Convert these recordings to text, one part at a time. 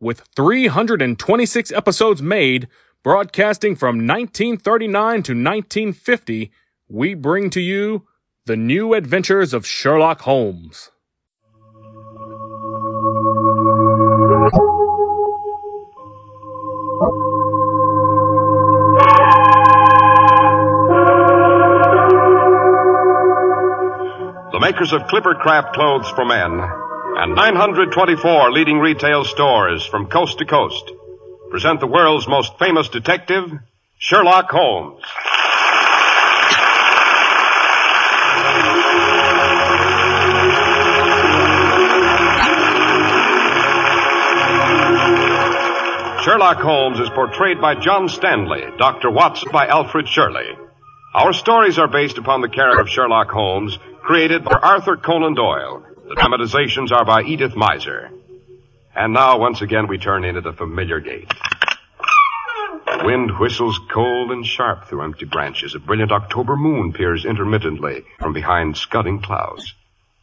with 326 episodes made, broadcasting from 1939 to 1950, we bring to you the new adventures of Sherlock Holmes. The makers of Clipper Craft clothes for men and 924 leading retail stores from coast to coast present the world's most famous detective, Sherlock Holmes. Sherlock Holmes is portrayed by John Stanley, Dr. Watson by Alfred Shirley. Our stories are based upon the character of Sherlock Holmes, created by Arthur Conan Doyle. The dramatizations are by Edith Meiser. And now, once again, we turn in at the familiar gate. The wind whistles cold and sharp through empty branches. A brilliant October moon peers intermittently from behind scudding clouds.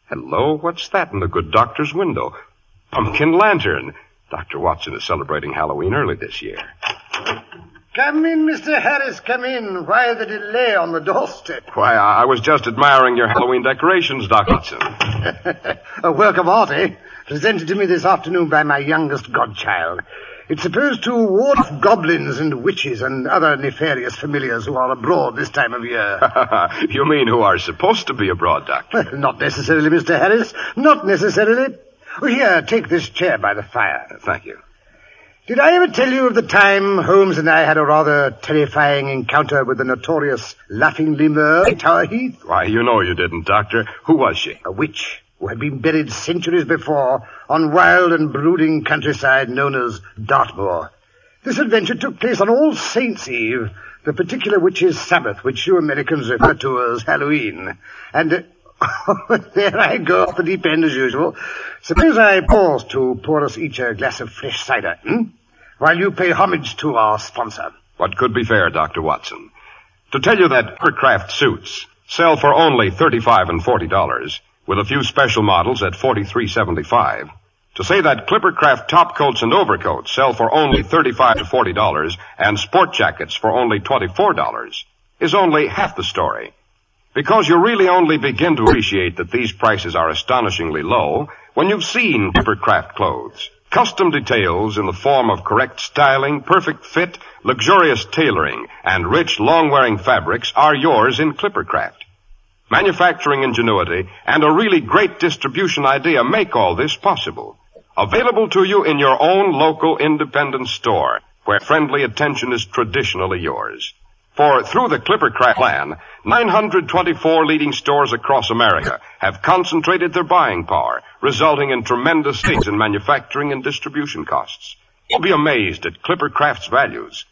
Hello, what's that in the good doctor's window? Pumpkin lantern. Dr. Watson is celebrating Halloween early this year. Come in, Mr. Harris, come in. Why the delay on the doorstep? Why, I I was just admiring your Halloween decorations, Dr. Watson. A work of art, eh? Presented to me this afternoon by my youngest godchild. It's supposed to ward off goblins and witches and other nefarious familiars who are abroad this time of year. you mean who are supposed to be abroad, Doctor? Well, not necessarily, Mr. Harris. Not necessarily. Here, take this chair by the fire. Thank you. Did I ever tell you of the time Holmes and I had a rather terrifying encounter with the notorious Laughing Lemur at Tower Heath? Why, you know you didn't, Doctor. Who was she? A witch who had been buried centuries before on wild and brooding countryside known as Dartmoor. This adventure took place on All Saints' Eve, the particular witch's Sabbath, which you Americans refer to as Halloween. And uh, there I go off the deep end as usual. Suppose I pause to pour us each a glass of fresh cider, hmm? While you pay homage to our sponsor. What could be fair, Dr. Watson? To tell you that Clippercraft suits sell for only thirty-five and forty dollars, with a few special models at forty-three seventy-five. To say that Clippercraft top coats and overcoats sell for only thirty-five to forty dollars, and sport jackets for only twenty-four dollars, is only half the story. Because you really only begin to appreciate that these prices are astonishingly low when you've seen Clippercraft clothes. Custom details in the form of correct styling, perfect fit, luxurious tailoring, and rich, long-wearing fabrics are yours in Clippercraft. Manufacturing ingenuity and a really great distribution idea make all this possible. Available to you in your own local independent store, where friendly attention is traditionally yours. For through the Clipper Clippercraft plan, 924 leading stores across America have concentrated their buying power, resulting in tremendous savings in manufacturing and distribution costs. You'll be amazed at Clippercraft's values.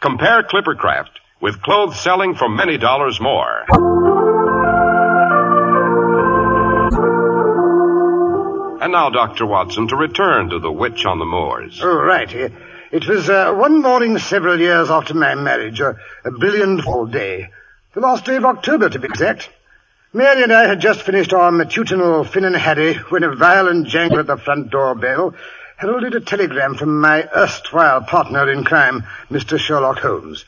Compare Clippercraft with clothes selling for many dollars more. And now, Dr. Watson, to return to the witch on the moors. Oh, right. Uh, It was uh, one morning several years after my marriage, a, a brilliant fall day. The last day of October, to be exact. Mary and I had just finished our matutinal finnan haddie when a violent jangle at the front door bell heralded a telegram from my erstwhile partner in crime, Mr. Sherlock Holmes.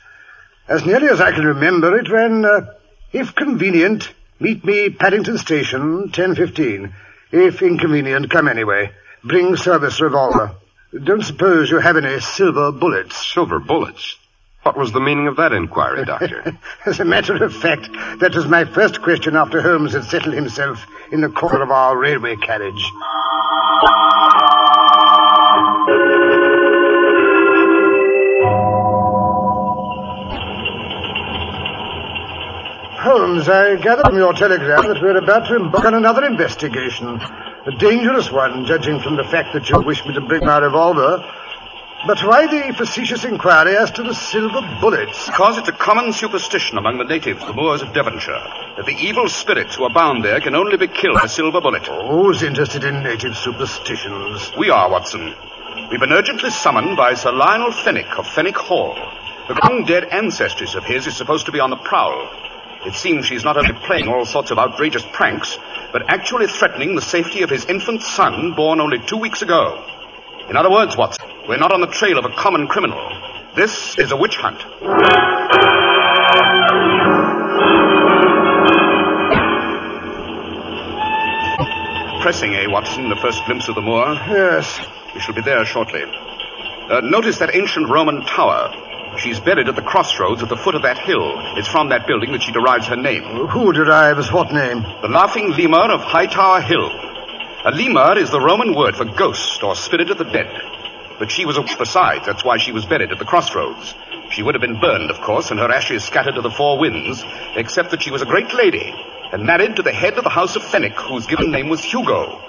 As nearly as I can remember, it ran, uh, if convenient, meet me Paddington Station, 10.15. If inconvenient, come anyway. Bring service revolver. Don't suppose you have any silver bullets. Silver bullets. What was the meaning of that inquiry, Doctor? As a matter of fact, that was my first question after Holmes had settled himself in the corner of our railway carriage. Holmes, I gather from your telegram that we're about to embark on another investigation. A dangerous one, judging from the fact that you wish me to bring my revolver. But why the facetious inquiry as to the silver bullets? Because it's a common superstition among the natives, the Moors of Devonshire, that the evil spirits who are bound there can only be killed by a silver bullet. Who's interested in native superstitions? We are, Watson. We've been urgently summoned by Sir Lionel Fenwick of Fenwick Hall. The long dead ancestress of his is supposed to be on the prowl. It seems she's not only playing all sorts of outrageous pranks, but actually threatening the safety of his infant son, born only two weeks ago. In other words, Watson, we're not on the trail of a common criminal. This is a witch hunt. Pressing, eh, Watson, the first glimpse of the moor? Yes. We shall be there shortly. Uh, notice that ancient Roman tower. She's buried at the crossroads at the foot of that hill. It's from that building that she derives her name. Who derives what name? The Laughing Lemur of Hightower Hill. A lemur is the Roman word for ghost or spirit of the dead. But she was a witch besides. That's why she was buried at the crossroads. She would have been burned, of course, and her ashes scattered to the four winds, except that she was a great lady and married to the head of the House of Fenwick, whose given name was Hugo.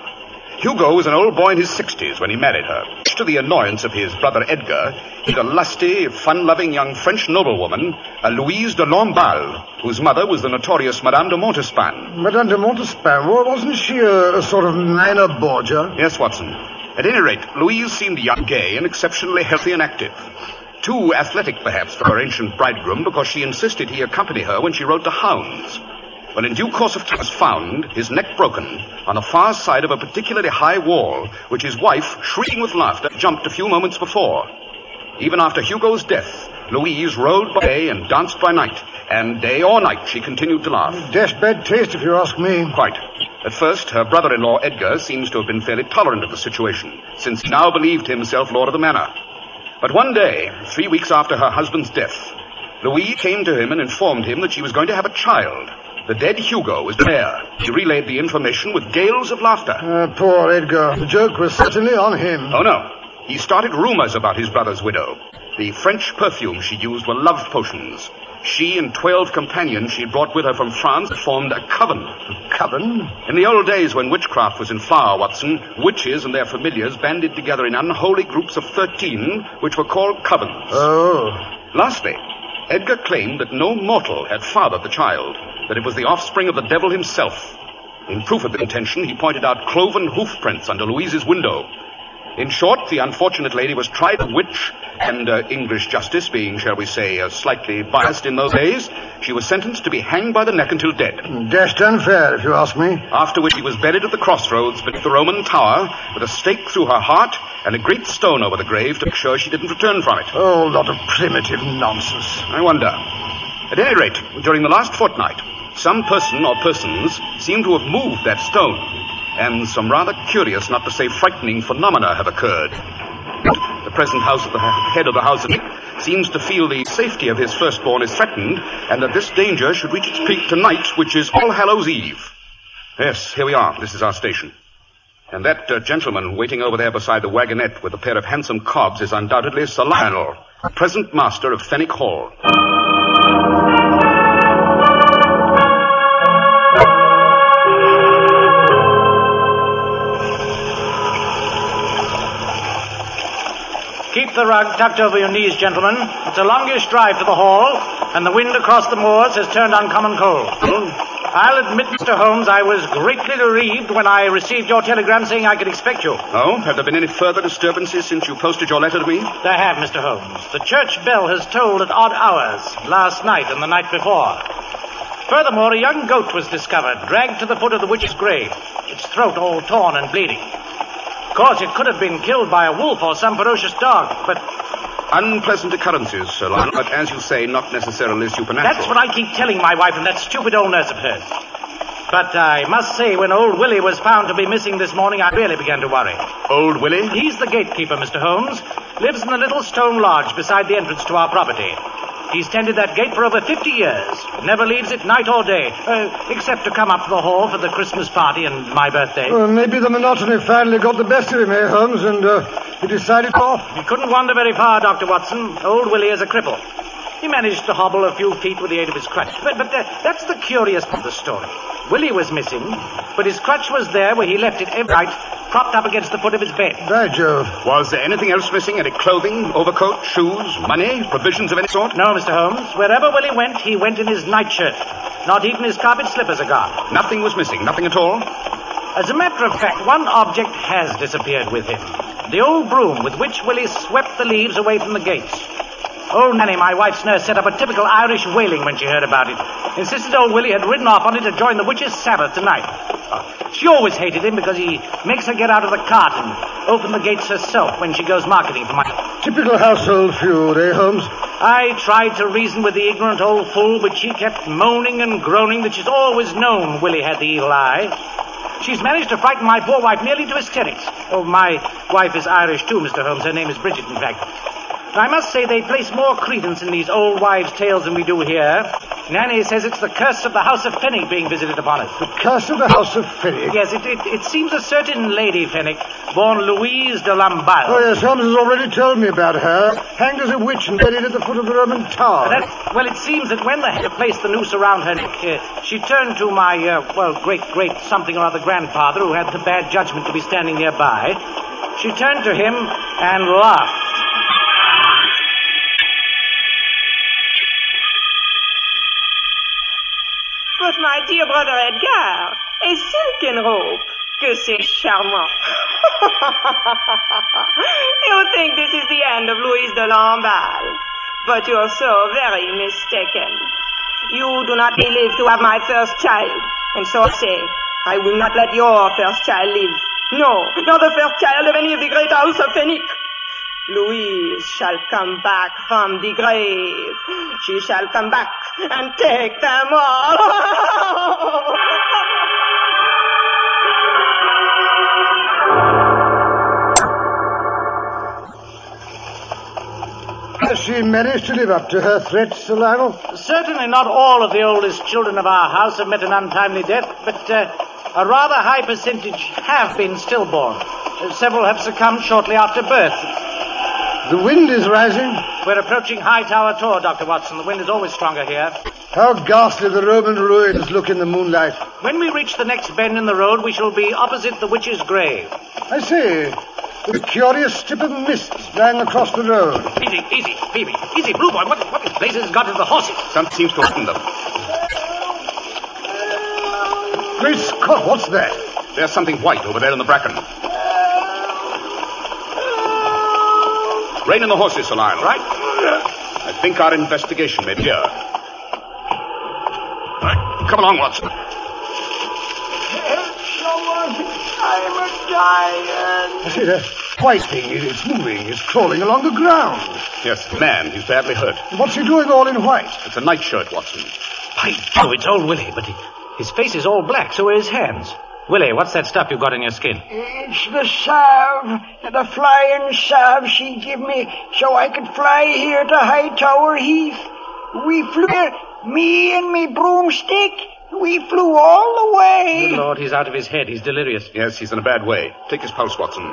Hugo was an old boy in his sixties when he married her. Much to the annoyance of his brother Edgar, he'd a lusty, fun-loving young French noblewoman, a Louise de Lamballe, whose mother was the notorious Madame de Montespan. Madame de Montespan, wa- wasn't she a, a sort of minor Borgia? Yes, Watson. At any rate, Louise seemed young, gay, and exceptionally healthy and active. Too athletic, perhaps, for her ancient bridegroom, because she insisted he accompany her when she rode to hounds. When in due course of time was found, his neck broken, on the far side of a particularly high wall, which his wife, shrieking with laughter, jumped a few moments before. Even after Hugo's death, Louise rode by day and danced by night, and day or night she continued to laugh. Dash bad taste, if you ask me. Quite. At first, her brother-in-law Edgar seems to have been fairly tolerant of the situation, since he now believed himself lord of the manor. But one day, three weeks after her husband's death, Louise came to him and informed him that she was going to have a child. The dead Hugo was there. He relayed the information with gales of laughter. Uh, poor Edgar. The joke was certainly on him. Oh, no. He started rumors about his brother's widow. The French perfumes she used were love potions. She and twelve companions she brought with her from France formed a coven. Coven? In the old days when witchcraft was in flower, Watson, witches and their familiars banded together in unholy groups of thirteen, which were called covens. Oh. Lastly, Edgar claimed that no mortal had fathered the child, that it was the offspring of the devil himself. In proof of the intention, he pointed out cloven hoof prints under Louise's window. In short, the unfortunate lady was tried a witch, and uh, English justice being, shall we say, uh, slightly biased in those days, she was sentenced to be hanged by the neck until dead. Dashed unfair, if you ask me. After which she was buried at the crossroads beneath the Roman tower, with a stake through her heart and a great stone over the grave to make sure she didn't return from it. Oh, lot of primitive nonsense. I wonder. At any rate, during the last fortnight, some person or persons seem to have moved that stone, and some rather curious, not to say frightening, phenomena have occurred. The present house of the head of the house seems to feel the safety of his firstborn is threatened, and that this danger should reach its peak tonight, which is All Hallows Eve. Yes, here we are. This is our station. And that uh, gentleman waiting over there beside the wagonette with a pair of handsome cobs is undoubtedly Sir Lionel, present master of Fenwick Hall. Keep the rug tucked over your knees, gentlemen. It's a longish drive to the hall, and the wind across the moors has turned uncommon cold. I'll admit, Mr. Holmes, I was greatly relieved when I received your telegram saying I could expect you. Oh, have there been any further disturbances since you posted your letter to me? There have, Mr. Holmes. The church bell has tolled at odd hours, last night and the night before. Furthermore, a young goat was discovered, dragged to the foot of the witch's grave, its throat all torn and bleeding. Of course, it could have been killed by a wolf or some ferocious dog, but Unpleasant occurrences, Sir Lionel, but as you say, not necessarily supernatural. That's what I keep telling my wife and that stupid old nurse of hers. But I must say, when old Willie was found to be missing this morning, I really began to worry. Old Willie? He's the gatekeeper, Mr. Holmes. Lives in the little stone lodge beside the entrance to our property. He's tended that gate for over 50 years. Never leaves it night or day, uh, except to come up to the hall for the Christmas party and my birthday. Well, maybe the monotony finally got the best of him, eh, Holmes, and uh, he decided off. He couldn't wander very far, Dr. Watson. Old Willie is a cripple. He managed to hobble a few feet with the aid of his crutch. But, but uh, that's the curious part of the story. Willie was missing, but his crutch was there where he left it every night propped up against the foot of his bed. By Jove. Was there anything else missing? Any clothing, overcoat, shoes, money, provisions of any sort? No, Mr. Holmes. Wherever Willie went, he went in his nightshirt. Not even his carpet slippers are gone. Nothing was missing. Nothing at all. As a matter of fact, one object has disappeared with him. The old broom with which Willie swept the leaves away from the gates. Old Nanny, my wife's nurse, set up a typical Irish wailing when she heard about it. Insisted old Willie had ridden off on it to join the witches' Sabbath tonight. She always hated him because he makes her get out of the cart and open the gates herself when she goes marketing for money. Typical household feud, eh, Holmes? I tried to reason with the ignorant old fool, but she kept moaning and groaning that she's always known Willie had the evil eye. She's managed to frighten my poor wife nearly to hysterics. Oh, my wife is Irish too, Mr. Holmes. Her name is Bridget, in fact. I must say they place more credence in these old wives' tales than we do here. Nanny says it's the curse of the House of Fenwick being visited upon us. The curse of the House of Fenwick. Yes, it, it, it seems a certain Lady Fenwick, born Louise de Lamballe. Oh, yes, Holmes has already told me about her. Hanged as a witch and buried at the foot of the Roman Tower. That, well, it seems that when the head placed the noose around her neck, uh, she turned to my, uh, well, great, great something or other grandfather who had the bad judgment to be standing nearby. She turned to him and laughed. My dear brother Edgar, a silken rope. Que c'est charmant. you think this is the end of Louise de Lamballe, but you're so very mistaken. You do not live to have my first child, and so I say, I will not let your first child live. No, nor the first child of any of the great house of Fenwick. Louise shall come back from the grave. She shall come back and take them all. Has she managed to live up to her threats, Sir Lionel? Certainly not all of the oldest children of our house have met an untimely death, but uh, a rather high percentage have been stillborn. Uh, several have succumbed shortly after birth. The wind is rising. We're approaching High Tower Tor, Dr. Watson. The wind is always stronger here. How ghastly the Roman ruins look in the moonlight. When we reach the next bend in the road, we shall be opposite the witch's grave. I say, there's a curious strip of mist lying across the road. Easy, easy, Phoebe. Easy, Blue Boy. What, what in blazes has got into the horses? Something seems to have happened them. Great Scott, what's that? There's something white over there in the bracken. Rein in the horses, Sir Lionel. Right? I think our investigation may be here. Right. Come along, Watson. I'm a dying. I see the white thing. It's moving. It's crawling along the ground. Yes, the man. He's badly hurt. What's he doing all in white? It's a nightshirt, Watson. By Jove, it's old Willie, but he, his face is all black, so are his hands. Willie, what's that stuff you've got in your skin? It's the salve, the flying salve she give me so I could fly here to Hightower Heath. We flew here, me and me broomstick. We flew all the way. Good Lord, he's out of his head. He's delirious. Yes, he's in a bad way. Take his pulse, Watson.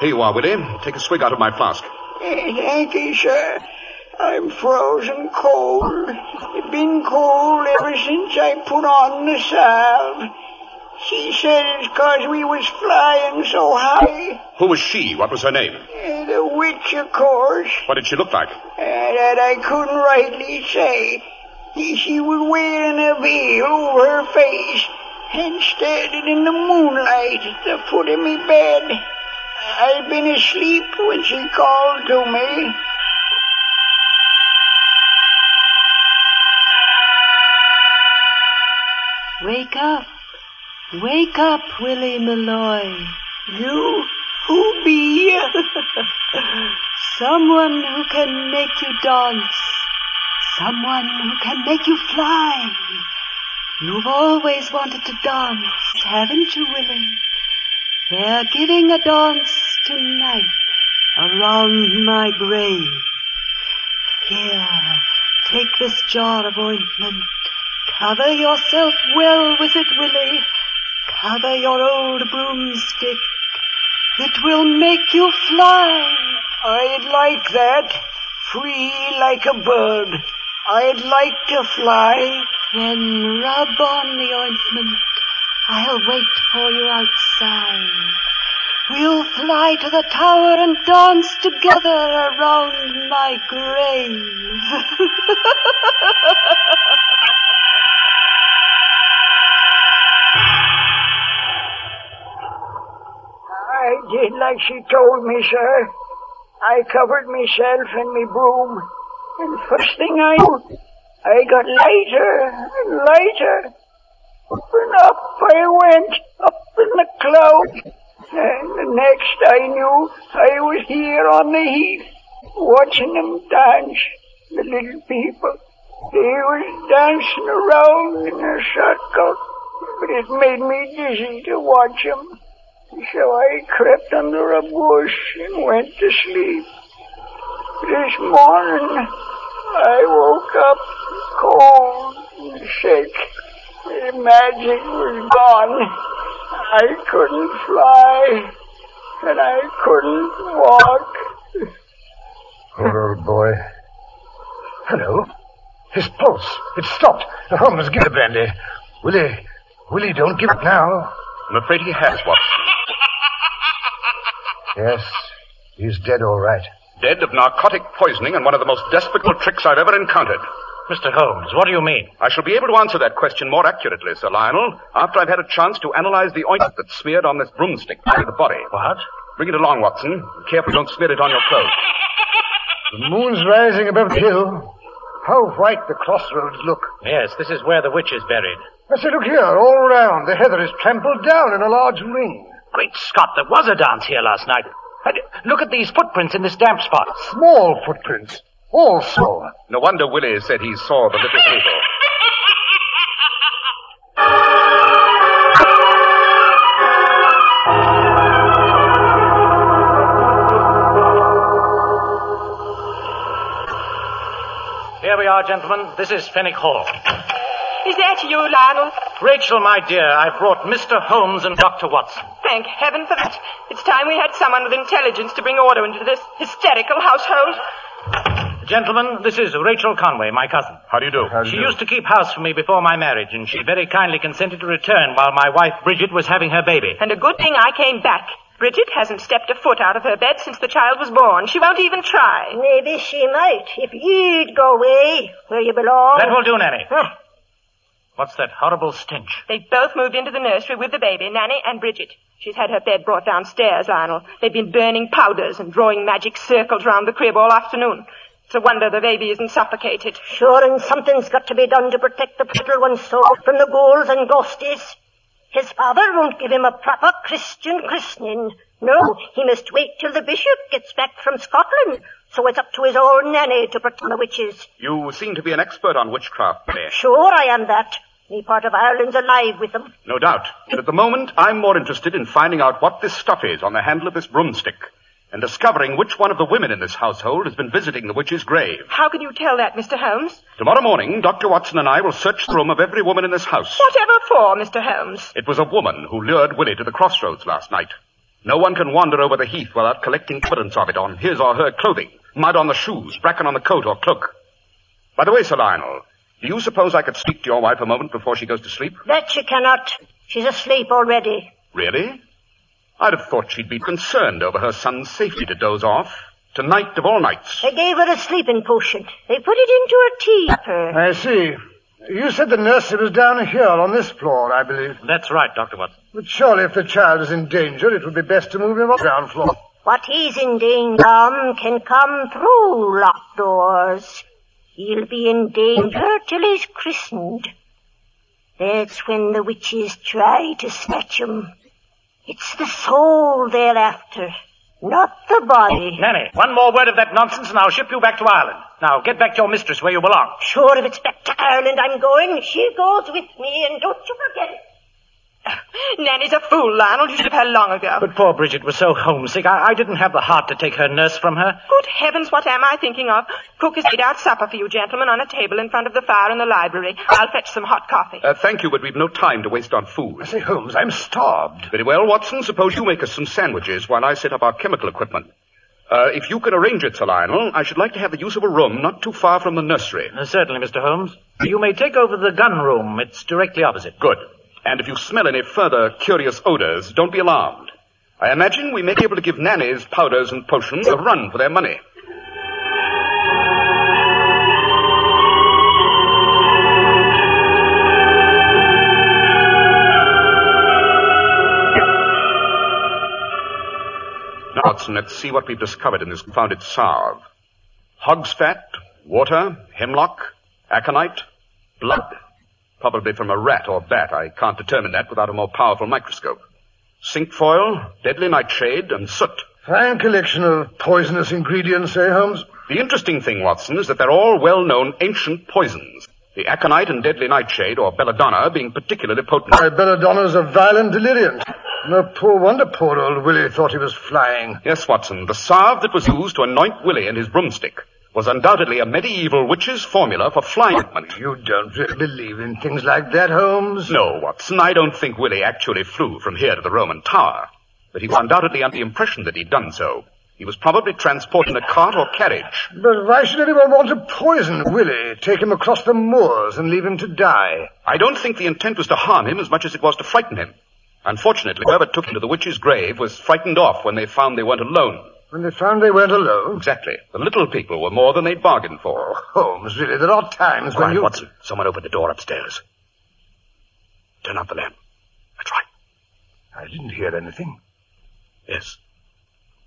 Here you are, Willie. Take a swig out of my flask. Thank you, sir. I'm frozen cold. It's been cold ever since I put on the salve. She said it's 'cause we was flying so high. Who was she? What was her name? Eh, The witch, of course. What did she look like? Uh, that I couldn't rightly say. She was wearing a veil over her face and standing in the moonlight at the foot of me bed. I'd been asleep when she called to me. Wake up. Wake up, Willie Malloy. You? Who be? Someone who can make you dance. Someone who can make you fly. You've always wanted to dance, haven't you, Willie? They're giving a dance tonight around my grave. Here, take this jar of ointment. Cover yourself well with it, Willie. Cover your old broomstick. It will make you fly. I'd like that. Free like a bird. I'd like to fly. Then rub on the ointment. I'll wait for you outside. We'll fly to the tower and dance together around my grave. I did like she told me, sir. I covered myself in me broom, and first thing I knew, I got lighter and lighter. Up and up I went, up in the clouds. And the next I knew, I was here on the heath, watching them dance, the little people. They was dancing around in a circle, but it made me dizzy to watch them. So I crept under a bush and went to sleep. This morning, I woke up cold and sick. The magic was gone. I couldn't fly, and I couldn't walk. Poor old boy. Hello. His pulse. It stopped. The Holmes, give the brandy. Willie, Willie, don't give up now. I'm afraid he has, Watson. Yes, he's dead all right. Dead of narcotic poisoning and one of the most despicable tricks I've ever encountered. Mr. Holmes, what do you mean? I shall be able to answer that question more accurately, Sir Lionel, after I've had a chance to analyze the ointment that's smeared on this broomstick by the body. What? Bring it along, Watson. Careful you don't smear it on your clothes. The moon's rising above the hill. How white the crossroads look. Yes, this is where the witch is buried. I say, look here, all round. The heather is trampled down in a large ring. Great Scott, there was a dance here last night. And look at these footprints in this damp spot. Small footprints. All small. No wonder Willie said he saw the little people. Here we are, gentlemen. This is Fenwick Hall. Is that you, Lionel? Rachel, my dear, I've brought Mr. Holmes and Dr. Watson. Thank heaven for that. It's time we had someone with intelligence to bring order into this hysterical household. Gentlemen, this is Rachel Conway, my cousin. How do you do? She used to keep house for me before my marriage, and she very kindly consented to return while my wife Bridget was having her baby. And a good thing I came back. Bridget hasn't stepped a foot out of her bed since the child was born. She won't even try. Maybe she might, if you'd go away where you belong. That will do, Nanny. What's that horrible stench? They've both moved into the nursery with the baby, Nanny and Bridget. She's had her bed brought downstairs, Lionel. They've been burning powders and drawing magic circles round the crib all afternoon. It's a wonder the baby isn't suffocated. Sure, and something's got to be done to protect the little one's soul from the ghouls and ghosties. His father won't give him a proper Christian christening. No, he must wait till the bishop gets back from Scotland. So it's up to his old nanny to protect the witches. You seem to be an expert on witchcraft, Willie. Sure, I am that. Me part of Ireland's alive with them. No doubt. But at the moment, I'm more interested in finding out what this stuff is on the handle of this broomstick and discovering which one of the women in this household has been visiting the witch's grave. How can you tell that, Mr. Holmes? Tomorrow morning, Dr. Watson and I will search the room of every woman in this house. Whatever for, Mr. Holmes? It was a woman who lured Willie to the crossroads last night. No one can wander over the heath without collecting evidence of it on his or her clothing, mud on the shoes, bracken on the coat or cloak. By the way, Sir Lionel, do you suppose I could speak to your wife a moment before she goes to sleep? That she cannot. She's asleep already. Really? I'd have thought she'd be concerned over her son's safety to doze off. Tonight of all nights. They gave her a sleeping potion. They put it into her tea. I see. You said the nursery was down here on this floor, I believe. That's right, Dr. Watson. But surely if the child is in danger, it would be best to move him up the ground floor. What he's in danger can come through locked doors. He'll be in danger till he's christened. That's when the witches try to snatch him. It's the soul they're after, not the body. Oh, Nanny, one more word of that nonsense and I'll ship you back to Ireland. Now, get back to your mistress where you belong. Sure, if it's back to Ireland I'm going, she goes with me, and don't you forget it. Nanny's a fool, Lionel. You should have her long ago. But poor Bridget was so homesick, I, I didn't have the heart to take her nurse from her. Good heavens, what am I thinking of? Cook has laid out supper for you gentlemen on a table in front of the fire in the library. I'll fetch some hot coffee. Uh, thank you, but we've no time to waste on food. I say, Holmes, I'm starved. Very well, Watson. Suppose you make us some sandwiches while I set up our chemical equipment. Uh, if you can arrange it, Sir Lionel, I should like to have the use of a room not too far from the nursery. Uh, certainly, Mr. Holmes. You may take over the gun room. It's directly opposite. Good. And if you smell any further curious odors, don't be alarmed. I imagine we may be able to give nannies, powders, and potions a run for their money. Now, Watson, let's see what we've discovered in this confounded salve. Hog's fat, water, hemlock, aconite, blood. Probably from a rat or bat. I can't determine that without a more powerful microscope. Cinquefoil, deadly nightshade, and soot. Fine collection of poisonous ingredients, eh, Holmes? The interesting thing, Watson, is that they're all well-known ancient poisons. The aconite and deadly nightshade, or belladonna, being particularly potent. My belladonna's a violent delirium. No poor wonder poor old Willie thought he was flying. Yes, Watson, the salve that was used to anoint Willie and his broomstick was undoubtedly a medieval witch's formula for flying money. You don't believe in things like that, Holmes? No, Watson, I don't think Willie actually flew from here to the Roman Tower. But he was undoubtedly under the impression that he'd done so. He was probably transported in a cart or carriage. But why should anyone want to poison Willie, take him across the moors, and leave him to die? I don't think the intent was to harm him as much as it was to frighten him. Unfortunately, whoever took him to the witch's grave was frightened off when they found they weren't alone. When they found they weren't alone? Exactly. The little people were more than they'd bargained for. Oh, Holmes, really, there are times when Quiet, you... Watson. Someone opened the door upstairs. Turn out the lamp. That's right. I didn't hear anything. Yes.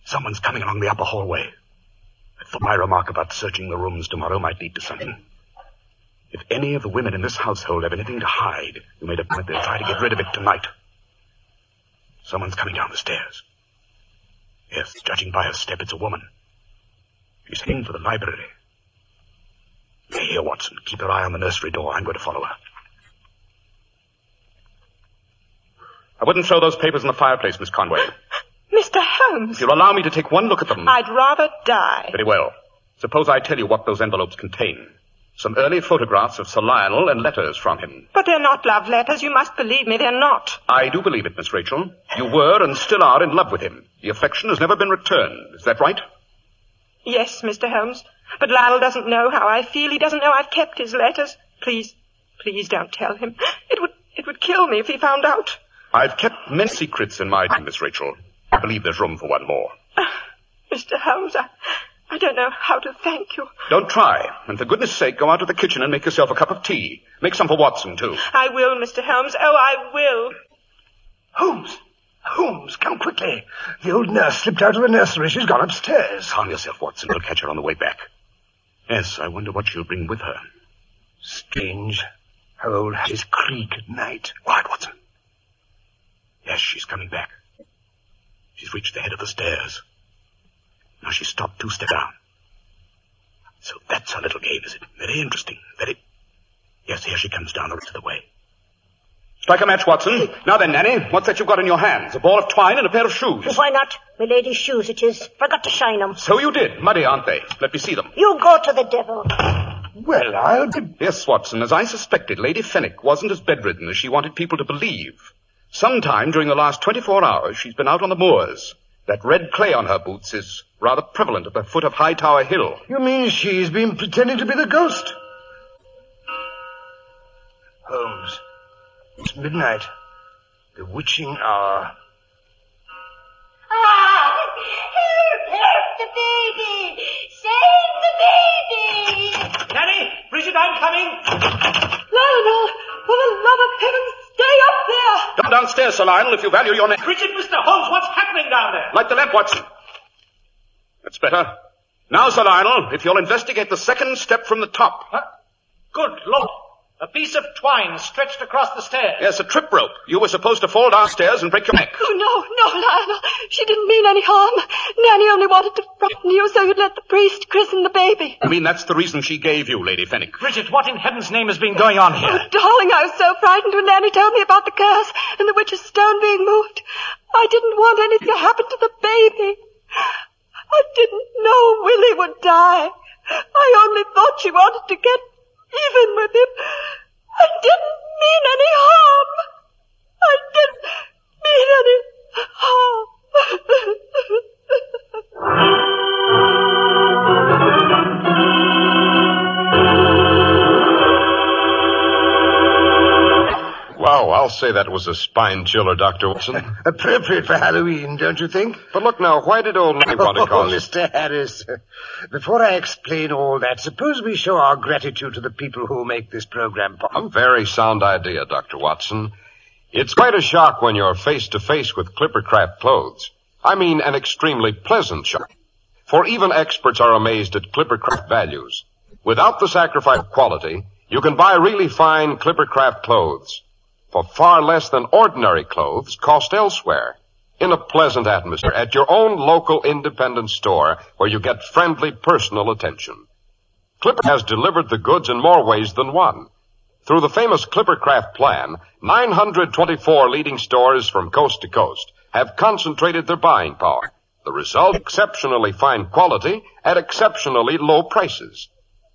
Someone's coming along the upper hallway. I thought my remark about searching the rooms tomorrow might lead to something. If any of the women in this household have anything to hide, you made a point they'll try to get rid of it tonight. Someone's coming down the stairs. Yes, judging by her step, it's a woman. She's heading for the library. Here, Watson. Keep your eye on the nursery door. I'm going to follow her. I wouldn't throw those papers in the fireplace, Miss Conway. Mr. Holmes, If you'll allow me to take one look at them. I'd rather die. Very well. Suppose I tell you what those envelopes contain. Some early photographs of Sir Lionel and letters from him. But they're not love letters. You must believe me, they're not. I do believe it, Miss Rachel. You were and still are in love with him. The affection has never been returned. Is that right? Yes, Mr. Holmes. But Lionel doesn't know how I feel. He doesn't know I've kept his letters. Please, please don't tell him. It would, it would kill me if he found out. I've kept many secrets in my Miss Rachel. I believe there's room for one more. Ah, Mr. Holmes, I, I don't know how to thank you. Don't try. And for goodness sake, go out to the kitchen and make yourself a cup of tea. Make some for Watson, too. I will, Mr. Holmes. Oh, I will. Holmes! Holmes, come quickly. The old nurse slipped out of the nursery. She's gone upstairs. Calm yourself, Watson. We'll catch her on the way back. Yes, I wonder what she'll bring with her. Strange how old Harry's creak at night. Quiet, Watson. Yes, she's coming back. She's reached the head of the stairs. Now she's stopped two steps down. So that's her little game, is it? Very interesting. Very. Yes, here she comes down the rest of the way. Strike a match, Watson. Now then, Nanny, what's that you've got in your hands? A ball of twine and a pair of shoes. Why not? My lady's shoes it is. Forgot to shine 'em. So you did. Muddy, aren't they? Let me see them. You go to the devil. Well, I'll be... Yes, Watson, as I suspected, Lady Fenwick wasn't as bedridden as she wanted people to believe. Sometime during the last 24 hours, she's been out on the moors. That red clay on her boots is rather prevalent at the foot of Hightower Hill. You mean she's been pretending to be the ghost? Holmes, it's midnight. The witching hour. Ah! Help! Help the baby! Save the baby! Nanny! Bridget, I'm coming! Lionel, for the love of heaven, stay up there! Come downstairs, Sir Lionel, if you value your neck. Bridget, Mr. Holmes, what's happening down there? Light the lamp, Watson. That's better. Now, Sir Lionel, if you'll investigate the second step from the top. Huh? Good Lord! A piece of twine stretched across the stairs. Yes, a trip rope. You were supposed to fall downstairs and break your neck. Oh, no, no, Lionel. She didn't mean any harm. Nanny only wanted to frighten you so you'd let the priest christen the baby. I mean, that's the reason she gave you, Lady Fenwick. Bridget, what in heaven's name has been going on here? Oh, here? darling, I was so frightened when Nanny told me about the curse and the witch's stone being moved. I didn't want anything to happen to the baby. I didn't know Willie would die. I only thought she wanted to get even with him. I didn't mean any harm. I didn't mean any harm. Well, I'll say that was a spine chiller, Dr. Watson. Appropriate for Halloween, don't you think? But look now, why did old Nanny want to Oh, cause... Mr. Harris, before I explain all that, suppose we show our gratitude to the people who make this program A possible. very sound idea, Dr. Watson. It's quite a shock when you're face to face with Clippercraft clothes. I mean, an extremely pleasant shock. For even experts are amazed at Clippercraft values. Without the sacrifice of quality, you can buy really fine Clippercraft clothes for far less than ordinary clothes cost elsewhere. In a pleasant atmosphere at your own local independent store where you get friendly personal attention. Clipper has delivered the goods in more ways than one. Through the famous Clippercraft plan, 924 leading stores from coast to coast have concentrated their buying power. The result, exceptionally fine quality at exceptionally low prices.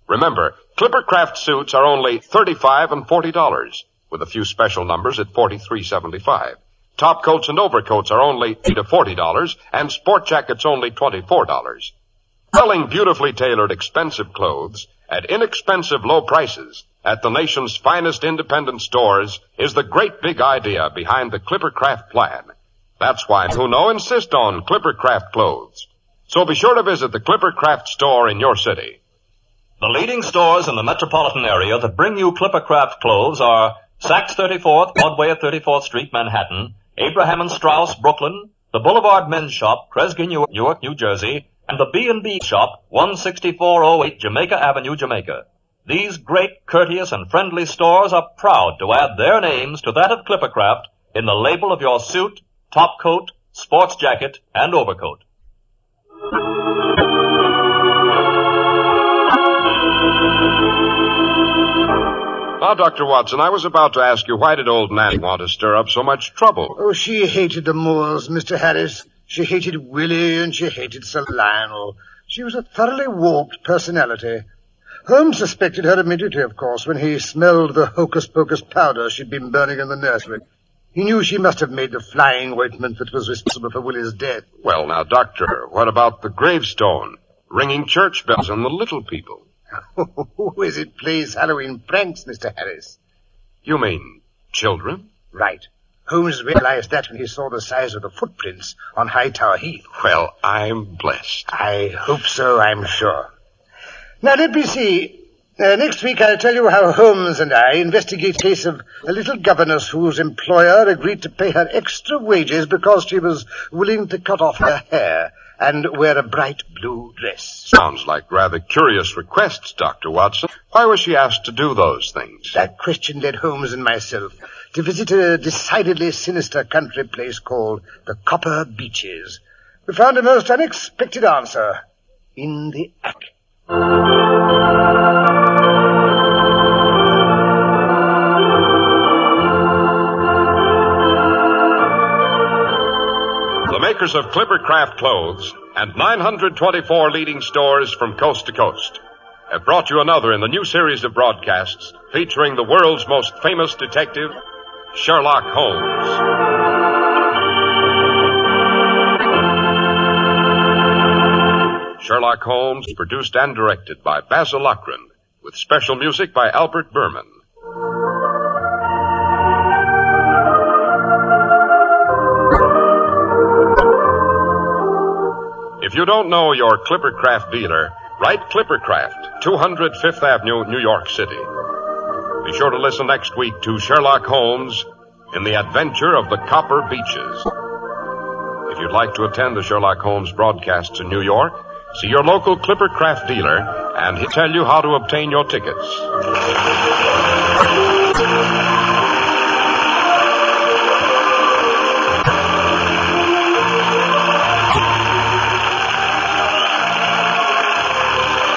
Remember, Clippercraft suits are only 35 and $40, with a few special numbers at $43.75. Top coats and overcoats are only $30 to $40, and sport jackets only $24. Selling beautifully tailored expensive clothes at inexpensive low prices at the nation's finest independent stores is the great big idea behind the Clippercraft plan. That's why who know insist on Clippercraft clothes. So be sure to visit the Clippercraft store in your city. The leading stores in the metropolitan area that bring you Clippercraft clothes are Saks 34th, Broadway at 34th Street, Manhattan, Abraham and Straus, Brooklyn, the Boulevard Men's Shop, Kresge, Newark, New Jersey, and the B&B Shop, 16408 Jamaica Avenue, Jamaica. These great, courteous, and friendly stores are proud to add their names to that of Clippercraft in the label of your suit, top coat, sports jacket, and overcoat. Now, Dr. Watson, I was about to ask you why did old Nanny want to stir up so much trouble? Oh, she hated the Moors, Mr. Harris. She hated Willie and she hated Sir Lionel. She was a thoroughly warped personality. Holmes suspected her immediately, of course, when he smelled the hocus-pocus powder she'd been burning in the nursery. He knew she must have made the flying ointment that was responsible for Willie's death. Well, now, Doctor, what about the gravestone? Ringing church bells and the little people? Who is it plays Halloween pranks, Mr. Harris? You mean children? Right. Holmes realized that when he saw the size of the footprints on Hightower Heath. Well, I'm blessed. I hope so, I'm sure. Now, let me see. Uh, next week I'll tell you how Holmes and I investigate a case of a little governess whose employer agreed to pay her extra wages because she was willing to cut off her hair and wear a bright blue dress. Sounds like rather curious requests, Dr. Watson. Why was she asked to do those things? That question led Holmes and myself to visit a decidedly sinister country place called the Copper Beeches. We found a most unexpected answer in the attic. Makers of Clippercraft clothes and 924 leading stores from coast to coast have brought you another in the new series of broadcasts featuring the world's most famous detective, Sherlock Holmes. Sherlock Holmes, produced and directed by Basil Loughrane, with special music by Albert Buhrman. You don't know your Clippercraft dealer, write Clippercraft, 200 Fifth Avenue, New York City. Be sure to listen next week to Sherlock Holmes in the adventure of the Copper Beeches. If you'd like to attend the Sherlock Holmes broadcasts in New York, see your local Clippercraft dealer and he'll tell you how to obtain your tickets.